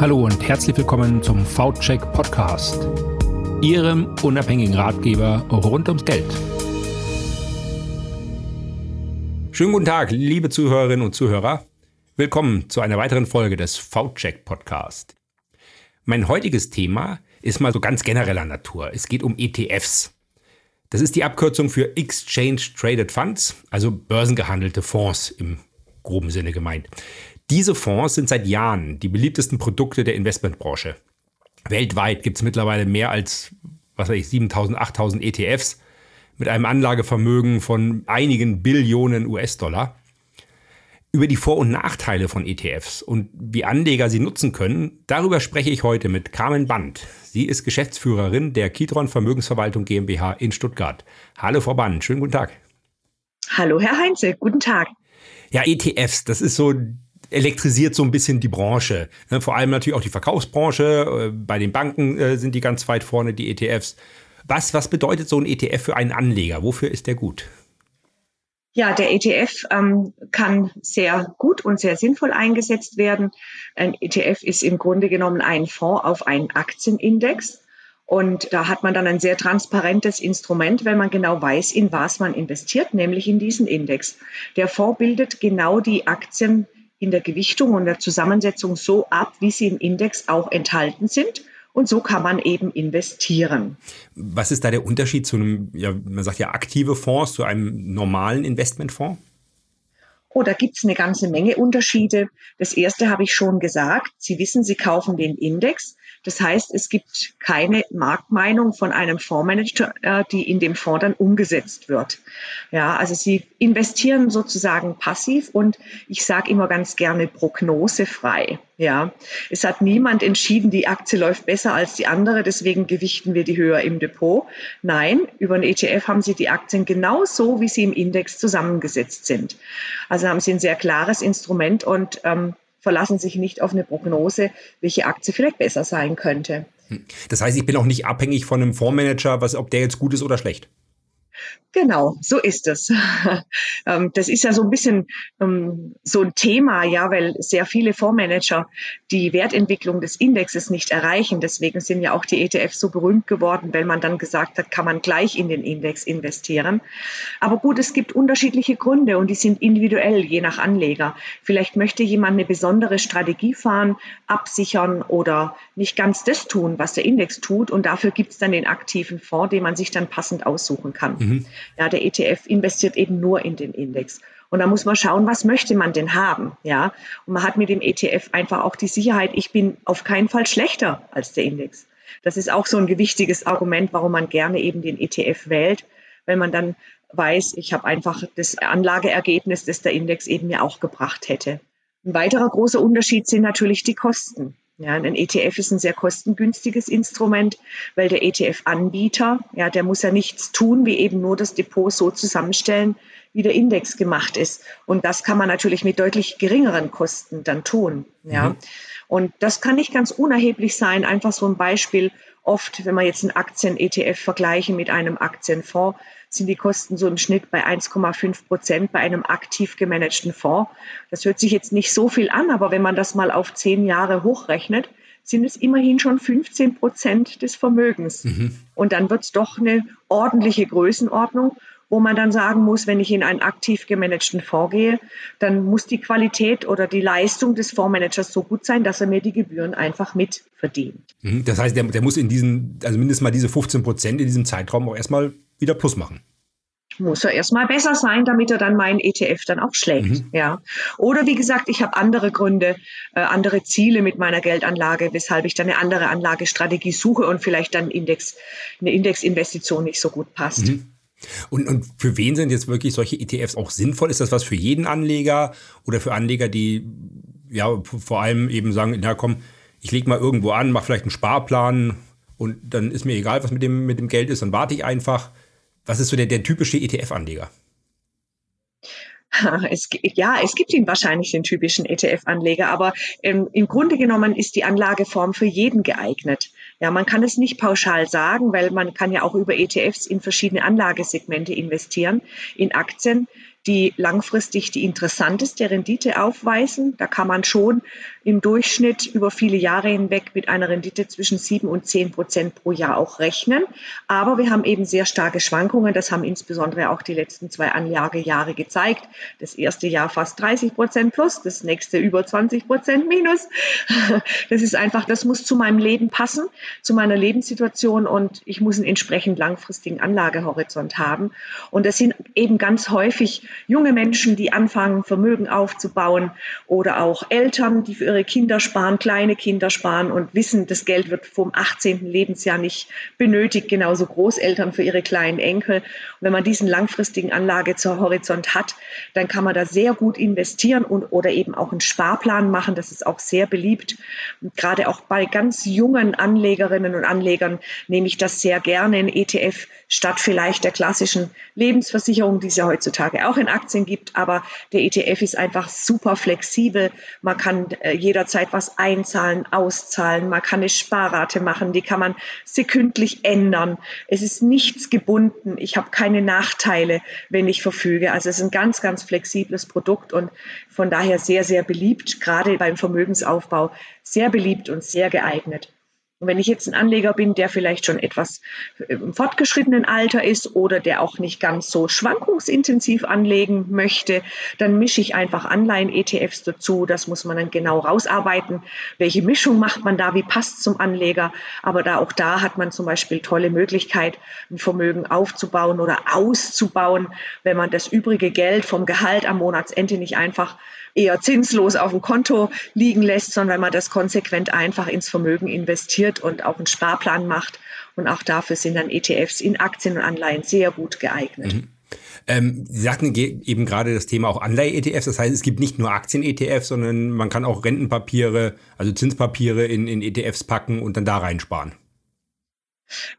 Hallo und herzlich willkommen zum V-Check Podcast, Ihrem unabhängigen Ratgeber rund ums Geld. Schönen guten Tag, liebe Zuhörerinnen und Zuhörer. Willkommen zu einer weiteren Folge des V-Check Podcast. Mein heutiges Thema ist mal so ganz genereller Natur. Es geht um ETFs. Das ist die Abkürzung für Exchange Traded Funds, also börsengehandelte Fonds im groben Sinne gemeint. Diese Fonds sind seit Jahren die beliebtesten Produkte der Investmentbranche. Weltweit gibt es mittlerweile mehr als, was weiß ich, 7000, 8000 ETFs mit einem Anlagevermögen von einigen Billionen US-Dollar. Über die Vor- und Nachteile von ETFs und wie Anleger sie nutzen können, darüber spreche ich heute mit Carmen Band. Sie ist Geschäftsführerin der Kitron Vermögensverwaltung GmbH in Stuttgart. Hallo Frau Band, schönen guten Tag. Hallo Herr Heinze, guten Tag. Ja, ETFs, das ist so elektrisiert so ein bisschen die Branche. Ne, vor allem natürlich auch die Verkaufsbranche. Äh, bei den Banken äh, sind die ganz weit vorne, die ETFs. Was, was bedeutet so ein ETF für einen Anleger? Wofür ist der gut? Ja, der ETF ähm, kann sehr gut und sehr sinnvoll eingesetzt werden. Ein ETF ist im Grunde genommen ein Fonds auf einen Aktienindex. Und da hat man dann ein sehr transparentes Instrument, wenn man genau weiß, in was man investiert, nämlich in diesen Index. Der Fonds bildet genau die Aktien in der Gewichtung und der Zusammensetzung so ab, wie sie im Index auch enthalten sind. Und so kann man eben investieren. Was ist da der Unterschied zu einem, ja, man sagt ja aktive Fonds, zu einem normalen Investmentfonds? Oh, da gibt's eine ganze Menge Unterschiede. Das erste habe ich schon gesagt. Sie wissen, Sie kaufen den Index. Das heißt, es gibt keine Marktmeinung von einem Fondsmanager, äh, die in dem Fonds dann umgesetzt wird. Ja, also Sie investieren sozusagen passiv und ich sage immer ganz gerne prognosefrei. Ja, es hat niemand entschieden, die Aktie läuft besser als die andere, deswegen gewichten wir die höher im Depot. Nein, über einen ETF haben Sie die Aktien genauso, wie sie im Index zusammengesetzt sind. Also haben Sie ein sehr klares Instrument und ähm, verlassen sich nicht auf eine Prognose, welche Aktie vielleicht besser sein könnte. Hm. Das heißt, ich bin auch nicht abhängig von einem Fondsmanager, was, ob der jetzt gut ist oder schlecht. Genau, so ist es. Ähm, das ist ja so ein bisschen ähm, so ein Thema, ja, weil sehr viele Fondsmanager die Wertentwicklung des Indexes nicht erreichen. Deswegen sind ja auch die ETFs so berühmt geworden, weil man dann gesagt hat, kann man gleich in den Index investieren. Aber gut, es gibt unterschiedliche Gründe und die sind individuell, je nach Anleger. Vielleicht möchte jemand eine besondere Strategie fahren, absichern oder nicht ganz das tun, was der Index tut. Und dafür gibt es dann den aktiven Fonds, den man sich dann passend aussuchen kann. Mhm. Mhm. Ja, der ETF investiert eben nur in den Index. Und da muss man schauen, was möchte man denn haben, ja? Und man hat mit dem ETF einfach auch die Sicherheit, ich bin auf keinen Fall schlechter als der Index. Das ist auch so ein gewichtiges Argument, warum man gerne eben den ETF wählt, wenn man dann weiß, ich habe einfach das Anlageergebnis, das der Index eben mir auch gebracht hätte. Ein weiterer großer Unterschied sind natürlich die Kosten. Ja, ein ETF ist ein sehr kostengünstiges Instrument, weil der ETF-Anbieter, ja, der muss ja nichts tun, wie eben nur das Depot so zusammenstellen, wie der Index gemacht ist. Und das kann man natürlich mit deutlich geringeren Kosten dann tun. Ja. Mhm. Und das kann nicht ganz unerheblich sein. Einfach so ein Beispiel. Oft, wenn man jetzt einen Aktien-ETF vergleiche mit einem Aktienfonds, sind die Kosten so im Schnitt bei 1,5 Prozent bei einem aktiv gemanagten Fonds. Das hört sich jetzt nicht so viel an, aber wenn man das mal auf zehn Jahre hochrechnet, sind es immerhin schon 15 Prozent des Vermögens. Mhm. Und dann wird es doch eine ordentliche Größenordnung wo man dann sagen muss, wenn ich in einen aktiv gemanagten Fonds gehe, dann muss die Qualität oder die Leistung des Fondsmanagers so gut sein, dass er mir die Gebühren einfach mit verdient. Mhm. Das heißt, der, der muss in diesen, also mindestens mal diese 15 Prozent in diesem Zeitraum auch erstmal wieder Plus machen muss er erstmal besser sein, damit er dann meinen ETF dann auch schlägt. Mhm. Ja. Oder wie gesagt, ich habe andere Gründe, äh, andere Ziele mit meiner Geldanlage, weshalb ich dann eine andere Anlagestrategie suche und vielleicht dann Index, eine Indexinvestition nicht so gut passt. Mhm. Und, und für wen sind jetzt wirklich solche ETFs auch sinnvoll? Ist das was für jeden Anleger oder für Anleger, die ja vor allem eben sagen, na komm, ich lege mal irgendwo an, mache vielleicht einen Sparplan und dann ist mir egal, was mit dem, mit dem Geld ist, dann warte ich einfach. Was ist so der, der typische ETF-Anleger? Es, ja, es gibt ihn wahrscheinlich, den typischen ETF-Anleger, aber ähm, im Grunde genommen ist die Anlageform für jeden geeignet. Ja, man kann es nicht pauschal sagen, weil man kann ja auch über ETFs in verschiedene Anlagesegmente investieren, in Aktien, die langfristig die interessanteste Rendite aufweisen. Da kann man schon im Durchschnitt über viele Jahre hinweg mit einer Rendite zwischen sieben und zehn Prozent pro Jahr auch rechnen. Aber wir haben eben sehr starke Schwankungen. Das haben insbesondere auch die letzten zwei Anlagejahre gezeigt. Das erste Jahr fast 30 Prozent plus, das nächste über 20 Prozent minus. Das ist einfach, das muss zu meinem Leben passen, zu meiner Lebenssituation und ich muss einen entsprechend langfristigen Anlagehorizont haben. Und das sind eben ganz häufig junge Menschen, die anfangen, Vermögen aufzubauen oder auch Eltern, die für ihre Kinder sparen, kleine Kinder sparen und wissen, das Geld wird vom 18. Lebensjahr nicht benötigt, genauso Großeltern für ihre kleinen Enkel. Und wenn man diesen langfristigen Anlagehorizont hat, dann kann man da sehr gut investieren und oder eben auch einen Sparplan machen. Das ist auch sehr beliebt. Und gerade auch bei ganz jungen Anlegerinnen und Anlegern nehme ich das sehr gerne in ETF statt vielleicht der klassischen Lebensversicherung, die es ja heutzutage auch in Aktien gibt. Aber der ETF ist einfach super flexibel. Man kann äh, jederzeit was einzahlen, auszahlen. Man kann eine Sparrate machen. Die kann man sekündlich ändern. Es ist nichts gebunden. Ich habe keine Nachteile, wenn ich verfüge. Also es ist ein ganz, ganz flexibles Produkt und von daher sehr, sehr beliebt, gerade beim Vermögensaufbau. Sehr beliebt und sehr geeignet. Und wenn ich jetzt ein Anleger bin, der vielleicht schon etwas im fortgeschrittenen Alter ist oder der auch nicht ganz so schwankungsintensiv anlegen möchte, dann mische ich einfach Anleihen-ETFs dazu. Das muss man dann genau rausarbeiten. Welche Mischung macht man da? Wie passt zum Anleger? Aber da auch da hat man zum Beispiel tolle Möglichkeit, ein Vermögen aufzubauen oder auszubauen, wenn man das übrige Geld vom Gehalt am Monatsende nicht einfach eher zinslos auf dem Konto liegen lässt, sondern wenn man das konsequent einfach ins Vermögen investiert und auch einen Sparplan macht. Und auch dafür sind dann ETFs in Aktien und Anleihen sehr gut geeignet. Mhm. Ähm, Sie sagten eben gerade das Thema auch Anleihe-ETFs. Das heißt, es gibt nicht nur Aktien-ETFs, sondern man kann auch Rentenpapiere, also Zinspapiere in, in ETFs packen und dann da reinsparen.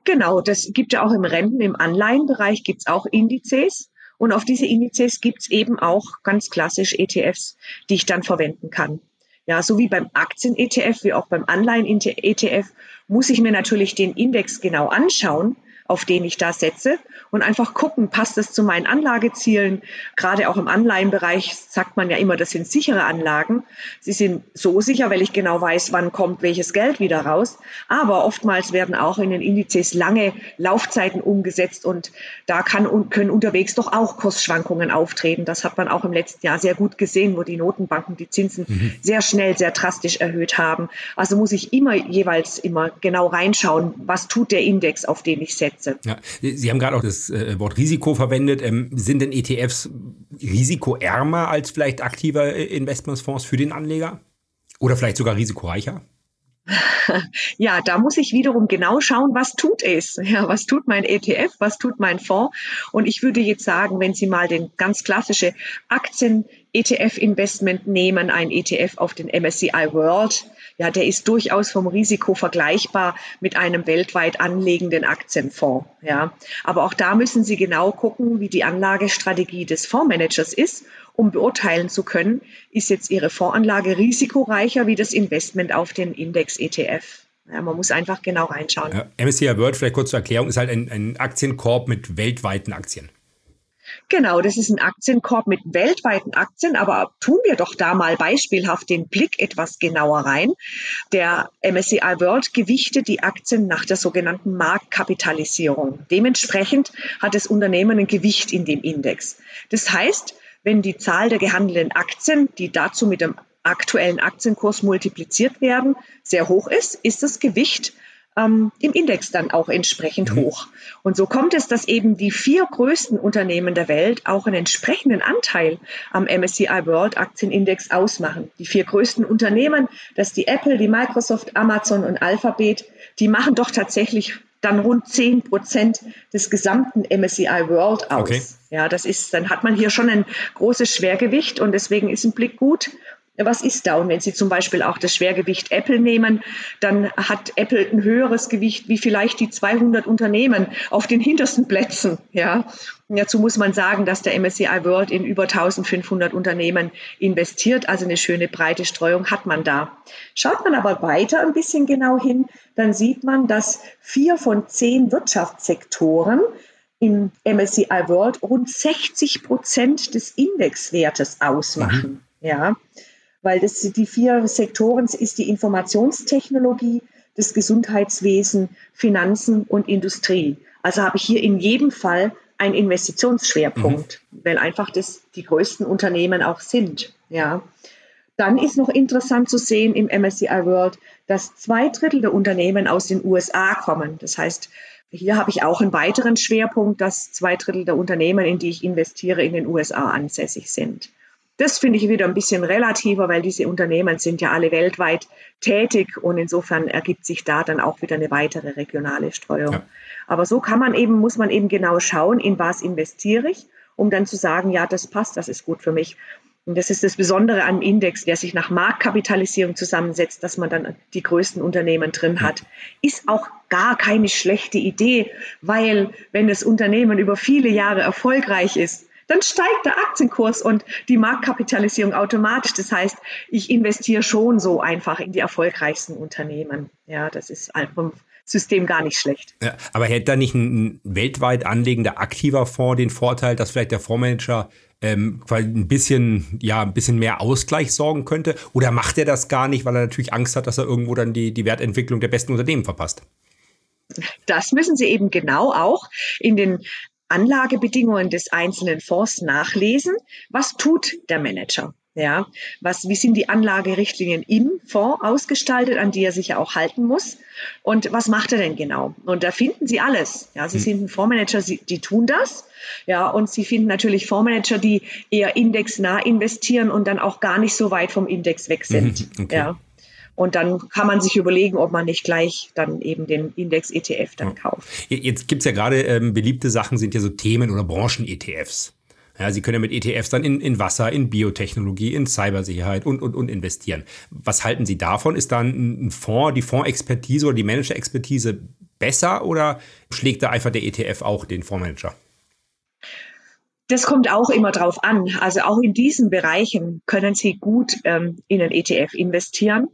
Genau, das gibt ja auch im Renten, im Anleihenbereich gibt es auch Indizes. Und auf diese Indizes gibt es eben auch ganz klassisch ETFs, die ich dann verwenden kann. Ja, so wie beim Aktien-ETF, wie auch beim Anleihen-ETF, muss ich mir natürlich den Index genau anschauen auf den ich da setze und einfach gucken, passt es zu meinen Anlagezielen. Gerade auch im Anleihenbereich sagt man ja immer, das sind sichere Anlagen. Sie sind so sicher, weil ich genau weiß, wann kommt welches Geld wieder raus. Aber oftmals werden auch in den Indizes lange Laufzeiten umgesetzt und da kann können unterwegs doch auch Kursschwankungen auftreten. Das hat man auch im letzten Jahr sehr gut gesehen, wo die Notenbanken die Zinsen mhm. sehr schnell, sehr drastisch erhöht haben. Also muss ich immer jeweils immer genau reinschauen, was tut der Index, auf den ich setze. Ansätze. Ja, Sie haben gerade auch das äh, Wort Risiko verwendet. Ähm, sind denn ETFs risikoärmer als vielleicht aktive äh, Investmentsfonds für den Anleger? Oder vielleicht sogar risikoreicher? Ja, da muss ich wiederum genau schauen, was tut es? Ja, was tut mein ETF? Was tut mein Fonds? Und ich würde jetzt sagen, wenn Sie mal den ganz klassische Aktien ETF-Investment nehmen, ein ETF auf den MSCI World, ja, der ist durchaus vom Risiko vergleichbar mit einem weltweit anlegenden Aktienfonds. Ja, aber auch da müssen Sie genau gucken, wie die Anlagestrategie des Fondsmanagers ist, um beurteilen zu können, ist jetzt Ihre Fondsanlage risikoreicher wie das Investment auf den Index ETF. Ja, man muss einfach genau reinschauen. MSCI World, vielleicht kurz zur Erklärung, ist halt ein, ein Aktienkorb mit weltweiten Aktien. Genau, das ist ein Aktienkorb mit weltweiten Aktien, aber tun wir doch da mal beispielhaft den Blick etwas genauer rein. Der MSCI World gewichtet die Aktien nach der sogenannten Marktkapitalisierung. Dementsprechend hat das Unternehmen ein Gewicht in dem Index. Das heißt, wenn die Zahl der gehandelten Aktien, die dazu mit dem aktuellen Aktienkurs multipliziert werden, sehr hoch ist, ist das Gewicht ähm, im Index dann auch entsprechend mhm. hoch. Und so kommt es, dass eben die vier größten Unternehmen der Welt auch einen entsprechenden Anteil am MSCI World Aktienindex ausmachen. Die vier größten Unternehmen, das die Apple, die Microsoft, Amazon und Alphabet, die machen doch tatsächlich dann rund 10 Prozent des gesamten MSCI World aus. Okay. Ja, das ist, dann hat man hier schon ein großes Schwergewicht und deswegen ist ein Blick gut was ist da? Und wenn Sie zum Beispiel auch das Schwergewicht Apple nehmen, dann hat Apple ein höheres Gewicht wie vielleicht die 200 Unternehmen auf den hintersten Plätzen. Ja. Und dazu muss man sagen, dass der MSCI World in über 1500 Unternehmen investiert. Also eine schöne breite Streuung hat man da. Schaut man aber weiter ein bisschen genau hin, dann sieht man, dass vier von zehn Wirtschaftssektoren im MSCI World rund 60 Prozent des Indexwertes ausmachen. Mhm. Ja. Weil das die vier Sektoren ist die Informationstechnologie, das Gesundheitswesen, Finanzen und Industrie. Also habe ich hier in jedem Fall einen Investitionsschwerpunkt, mhm. weil einfach das die größten Unternehmen auch sind. Ja. Dann ist noch interessant zu sehen im MSCI World, dass zwei Drittel der Unternehmen aus den USA kommen. Das heißt, hier habe ich auch einen weiteren Schwerpunkt, dass zwei Drittel der Unternehmen, in die ich investiere, in den USA ansässig sind. Das finde ich wieder ein bisschen relativer, weil diese Unternehmen sind ja alle weltweit tätig und insofern ergibt sich da dann auch wieder eine weitere regionale Streuung. Ja. Aber so kann man eben, muss man eben genau schauen, in was investiere ich, um dann zu sagen, ja, das passt, das ist gut für mich. Und das ist das Besondere am Index, der sich nach Marktkapitalisierung zusammensetzt, dass man dann die größten Unternehmen drin hat. Ist auch gar keine schlechte Idee, weil wenn das Unternehmen über viele Jahre erfolgreich ist, dann steigt der Aktienkurs und die Marktkapitalisierung automatisch. Das heißt, ich investiere schon so einfach in die erfolgreichsten Unternehmen. Ja, das ist vom System gar nicht schlecht. Ja, aber hätte da nicht ein weltweit anlegender aktiver Fonds den Vorteil, dass vielleicht der Fondsmanager ähm, ein bisschen, ja, ein bisschen mehr Ausgleich sorgen könnte? Oder macht er das gar nicht, weil er natürlich Angst hat, dass er irgendwo dann die, die Wertentwicklung der besten Unternehmen verpasst? Das müssen Sie eben genau auch in den Anlagebedingungen des einzelnen Fonds nachlesen. Was tut der Manager? Ja, was, wie sind die Anlagerichtlinien im Fonds ausgestaltet, an die er sich ja auch halten muss? Und was macht er denn genau? Und da finden Sie alles. Ja, Sie hm. finden Fondsmanager, die tun das. Ja, und Sie finden natürlich Fondsmanager, die eher indexnah investieren und dann auch gar nicht so weit vom Index weg sind. Mhm, okay. Ja. Und dann kann man sich überlegen, ob man nicht gleich dann eben den Index-ETF dann kauft. Jetzt gibt es ja gerade ähm, beliebte Sachen, sind ja so Themen- oder Branchen-ETFs. Ja, Sie können ja mit ETFs dann in, in Wasser, in Biotechnologie, in Cybersicherheit und, und, und investieren. Was halten Sie davon? Ist da ein Fonds, die Fondsexpertise oder die Manager-Expertise besser oder schlägt da einfach der ETF auch den Fondsmanager? Das kommt auch immer drauf an. Also auch in diesen Bereichen können Sie gut ähm, in einen ETF investieren.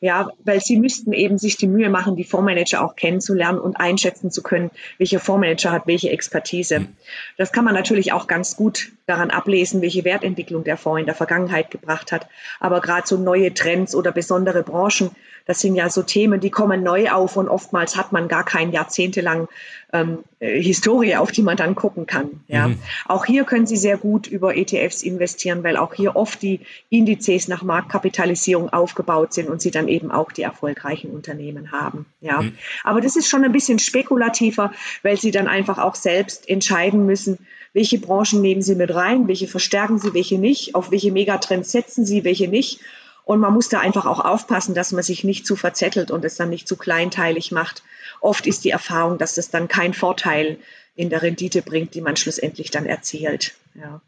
Ja, weil Sie müssten eben sich die Mühe machen, die Fondsmanager auch kennenzulernen und einschätzen zu können, welcher Fondsmanager hat welche Expertise. Mhm. Das kann man natürlich auch ganz gut daran ablesen, welche Wertentwicklung der Fonds in der Vergangenheit gebracht hat. Aber gerade so neue Trends oder besondere Branchen, das sind ja so Themen, die kommen neu auf und oftmals hat man gar kein jahrzehntelang ähm, äh, Historie, auf die man dann gucken kann. Ja. Mhm. Auch hier können Sie sehr gut über ETFs investieren, weil auch hier oft die Indizes nach Marktkapitalisierung aufgebaut sind und Sie dann eben auch die erfolgreichen Unternehmen haben. Ja. Mhm. Aber das ist schon ein bisschen spekulativer, weil Sie dann einfach auch selbst entscheiden müssen, welche Branchen nehmen Sie mit rein, welche verstärken Sie, welche nicht, auf welche Megatrends setzen Sie, welche nicht. Und man muss da einfach auch aufpassen, dass man sich nicht zu verzettelt und es dann nicht zu kleinteilig macht. Oft ist die Erfahrung, dass es dann keinen Vorteil in der Rendite bringt, die man schlussendlich dann erzielt. Ja.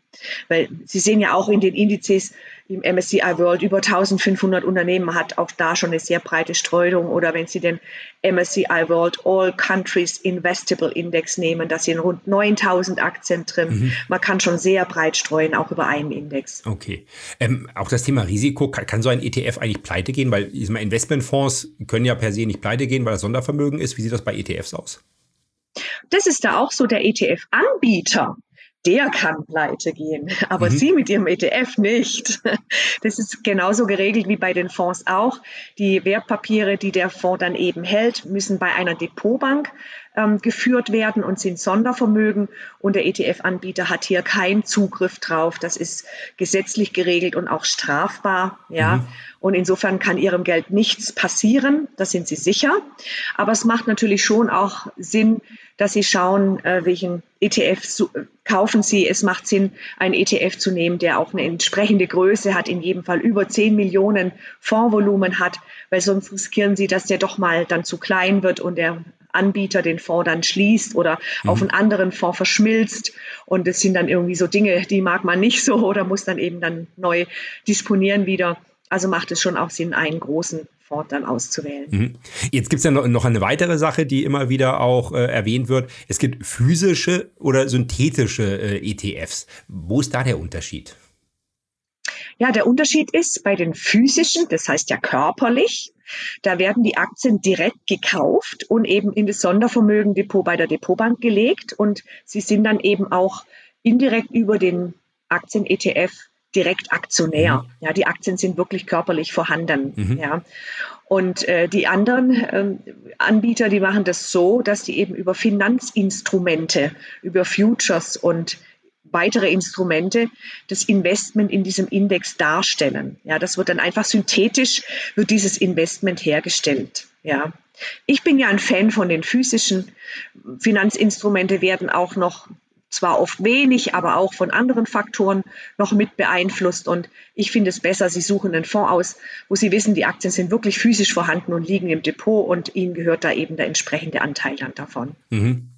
Weil Sie sehen ja auch in den Indizes im MSCI World über 1500 Unternehmen hat auch da schon eine sehr breite Streuung. Oder wenn Sie den MSCI World All Countries Investable Index nehmen, da sind rund 9000 Aktien drin. Mhm. Man kann schon sehr breit streuen, auch über einen Index. Okay. Ähm, auch das Thema Risiko, kann, kann, so ein ETF eigentlich pleite gehen? Weil Investmentfonds können ja per se nicht pleite gehen, weil das Sondervermögen ist. Wie sieht das bei ETFs aus? Das ist da auch so der ETF-Anbieter der kann pleite gehen, aber mhm. Sie mit Ihrem ETF nicht. Das ist genauso geregelt wie bei den Fonds auch. Die Wertpapiere, die der Fonds dann eben hält, müssen bei einer Depotbank ähm, geführt werden und sind Sondervermögen. Und der ETF-Anbieter hat hier keinen Zugriff drauf. Das ist gesetzlich geregelt und auch strafbar. Ja. Mhm. Und insofern kann Ihrem Geld nichts passieren. Da sind Sie sicher. Aber es macht natürlich schon auch Sinn, dass Sie schauen, äh, welchen ETF kaufen Sie. Es macht Sinn, einen ETF zu nehmen, der auch eine entsprechende Größe hat, in jedem Fall über 10 Millionen Fondsvolumen hat, weil sonst riskieren Sie, dass der doch mal dann zu klein wird und der Anbieter den Fonds dann schließt oder mhm. auf einen anderen Fonds verschmilzt. Und das sind dann irgendwie so Dinge, die mag man nicht so oder muss dann eben dann neu disponieren wieder. Also macht es schon auch Sinn, einen großen Fonds dann auszuwählen. Mhm. Jetzt gibt es ja noch eine weitere Sache, die immer wieder auch äh, erwähnt wird. Es gibt physische oder synthetische äh, ETFs. Wo ist da der Unterschied? Ja, der Unterschied ist bei den physischen, das heißt ja körperlich, da werden die Aktien direkt gekauft und eben in das Sondervermögendepot bei der Depotbank gelegt und sie sind dann eben auch indirekt über den Aktien-ETF direkt Aktionär. Mhm. Ja, die Aktien sind wirklich körperlich vorhanden. Mhm. Ja. Und äh, die anderen ähm, Anbieter, die machen das so, dass die eben über Finanzinstrumente, über Futures und weitere Instrumente das Investment in diesem Index darstellen. Ja, das wird dann einfach synthetisch, wird dieses Investment hergestellt. Ja. Ich bin ja ein Fan von den physischen Finanzinstrumente, werden auch noch zwar oft wenig, aber auch von anderen Faktoren noch mit beeinflusst. Und ich finde es besser, Sie suchen einen Fonds aus, wo Sie wissen, die Aktien sind wirklich physisch vorhanden und liegen im Depot und Ihnen gehört da eben der entsprechende Anteil dann davon. Mhm.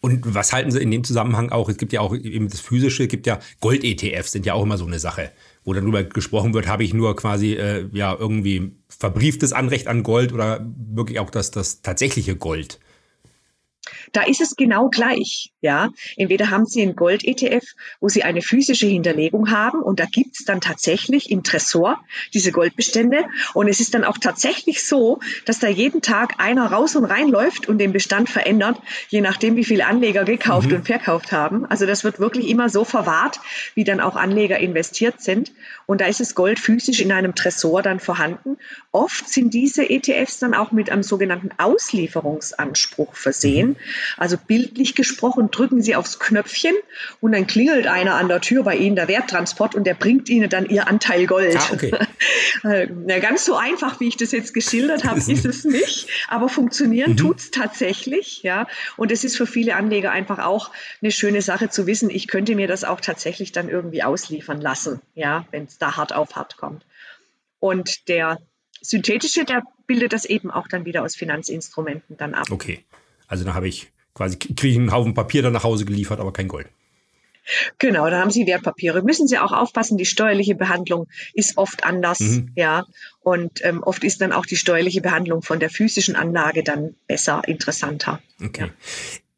Und was halten Sie in dem Zusammenhang auch? Es gibt ja auch eben das Physische, es gibt ja Gold-ETFs, sind ja auch immer so eine Sache, wo darüber gesprochen wird, habe ich nur quasi äh, ja irgendwie verbrieftes Anrecht an Gold oder wirklich auch das, das tatsächliche Gold? Da ist es genau gleich. Ja, entweder haben Sie einen Gold-ETF, wo Sie eine physische Hinterlegung haben und da gibt es dann tatsächlich im Tresor diese Goldbestände und es ist dann auch tatsächlich so, dass da jeden Tag einer raus und reinläuft und den Bestand verändert, je nachdem, wie viele Anleger gekauft mhm. und verkauft haben. Also das wird wirklich immer so verwahrt, wie dann auch Anleger investiert sind und da ist das Gold physisch in einem Tresor dann vorhanden. Oft sind diese ETFs dann auch mit einem sogenannten Auslieferungsanspruch versehen. Mhm. Also bildlich gesprochen drücken Sie aufs Knöpfchen und dann klingelt einer an der Tür bei Ihnen, der Werttransport, und der bringt Ihnen dann Ihr Anteil Gold. Ah, okay. Äh, ja, ganz so einfach, wie ich das jetzt geschildert habe, ist es nicht, aber funktionieren mhm. tut es tatsächlich. Ja. Und es ist für viele Anleger einfach auch eine schöne Sache zu wissen, ich könnte mir das auch tatsächlich dann irgendwie ausliefern lassen, ja, wenn es da hart auf hart kommt. Und der synthetische, der bildet das eben auch dann wieder aus Finanzinstrumenten dann ab. Okay. Also da habe ich quasi, kriege ich einen Haufen Papier dann nach Hause geliefert, aber kein Gold. Genau, da haben Sie Wertpapiere. Müssen Sie auch aufpassen, die steuerliche Behandlung ist oft anders, mhm. ja. Und ähm, oft ist dann auch die steuerliche Behandlung von der physischen Anlage dann besser, interessanter. Okay. Ja.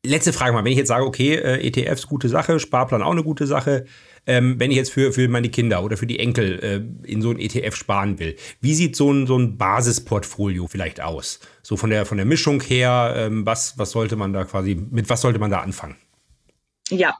Letzte Frage mal, wenn ich jetzt sage, okay, äh, ETFs gute Sache, Sparplan auch eine gute Sache, ähm, wenn ich jetzt für, für meine Kinder oder für die Enkel äh, in so ein ETF sparen will. Wie sieht so ein, so ein Basisportfolio vielleicht aus? So von der, von der Mischung her, ähm, was, was sollte man da quasi, mit was sollte man da anfangen? Ja,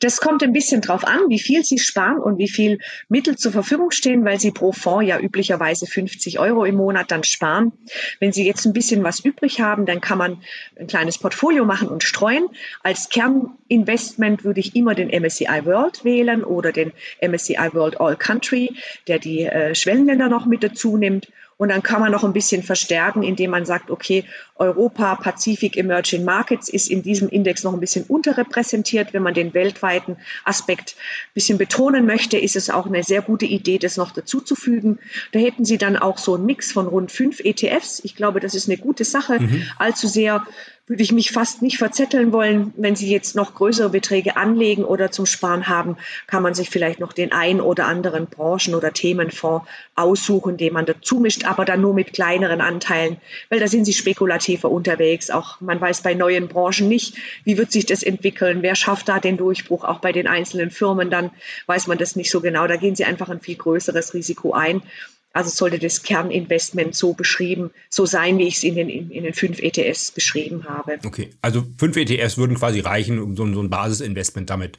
das kommt ein bisschen drauf an, wie viel Sie sparen und wie viel Mittel zur Verfügung stehen, weil Sie pro Fonds ja üblicherweise 50 Euro im Monat dann sparen. Wenn Sie jetzt ein bisschen was übrig haben, dann kann man ein kleines Portfolio machen und streuen. Als Kerninvestment würde ich immer den MSCI World wählen oder den MSCI World All Country, der die äh, Schwellenländer noch mit dazu nimmt. Und dann kann man noch ein bisschen verstärken, indem man sagt, okay, Europa, Pazifik, Emerging Markets ist in diesem Index noch ein bisschen unterrepräsentiert. Wenn man den weltweiten Aspekt ein bisschen betonen möchte, ist es auch eine sehr gute Idee, das noch dazuzufügen. Da hätten Sie dann auch so einen Mix von rund fünf ETFs. Ich glaube, das ist eine gute Sache. Mhm. Allzu sehr würde ich mich fast nicht verzetteln wollen. Wenn Sie jetzt noch größere Beträge anlegen oder zum Sparen haben, kann man sich vielleicht noch den ein oder anderen Branchen- oder Themenfonds aussuchen, den man dazu mischt, aber dann nur mit kleineren Anteilen, weil da sind Sie spekulativer unterwegs. Auch man weiß bei neuen Branchen nicht, wie wird sich das entwickeln, wer schafft da den Durchbruch, auch bei den einzelnen Firmen, dann weiß man das nicht so genau. Da gehen Sie einfach ein viel größeres Risiko ein. Also sollte das Kerninvestment so beschrieben, so sein, wie ich es in den, in den fünf ETS beschrieben habe. Okay, also fünf ETS würden quasi reichen, um so, so ein Basisinvestment damit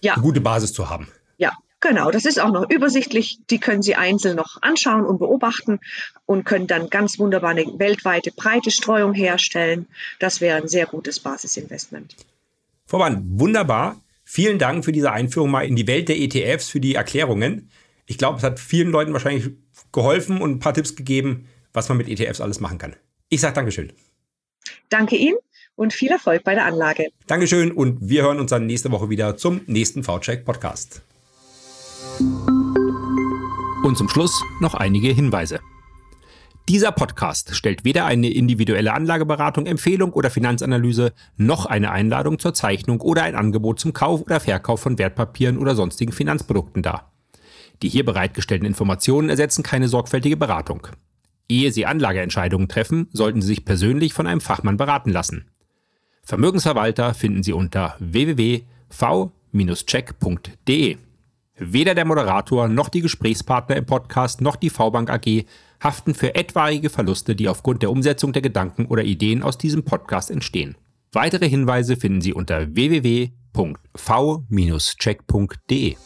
ja. eine gute Basis zu haben. Ja, Genau, das ist auch noch übersichtlich. Die können Sie einzeln noch anschauen und beobachten und können dann ganz wunderbar eine weltweite breite Streuung herstellen. Das wäre ein sehr gutes Basisinvestment. Frau Mann, wunderbar. Vielen Dank für diese Einführung mal in die Welt der ETFs, für die Erklärungen. Ich glaube, es hat vielen Leuten wahrscheinlich geholfen und ein paar Tipps gegeben, was man mit ETFs alles machen kann. Ich sage Dankeschön. Danke Ihnen und viel Erfolg bei der Anlage. Dankeschön und wir hören uns dann nächste Woche wieder zum nächsten VCheck Podcast. Und zum Schluss noch einige Hinweise. Dieser Podcast stellt weder eine individuelle Anlageberatung, Empfehlung oder Finanzanalyse noch eine Einladung zur Zeichnung oder ein Angebot zum Kauf oder Verkauf von Wertpapieren oder sonstigen Finanzprodukten dar. Die hier bereitgestellten Informationen ersetzen keine sorgfältige Beratung. Ehe Sie Anlageentscheidungen treffen, sollten Sie sich persönlich von einem Fachmann beraten lassen. Vermögensverwalter finden Sie unter www.v-check.de. Weder der Moderator noch die Gesprächspartner im Podcast noch die V-Bank AG haften für etwaige Verluste, die aufgrund der Umsetzung der Gedanken oder Ideen aus diesem Podcast entstehen. Weitere Hinweise finden Sie unter www.v-check.de.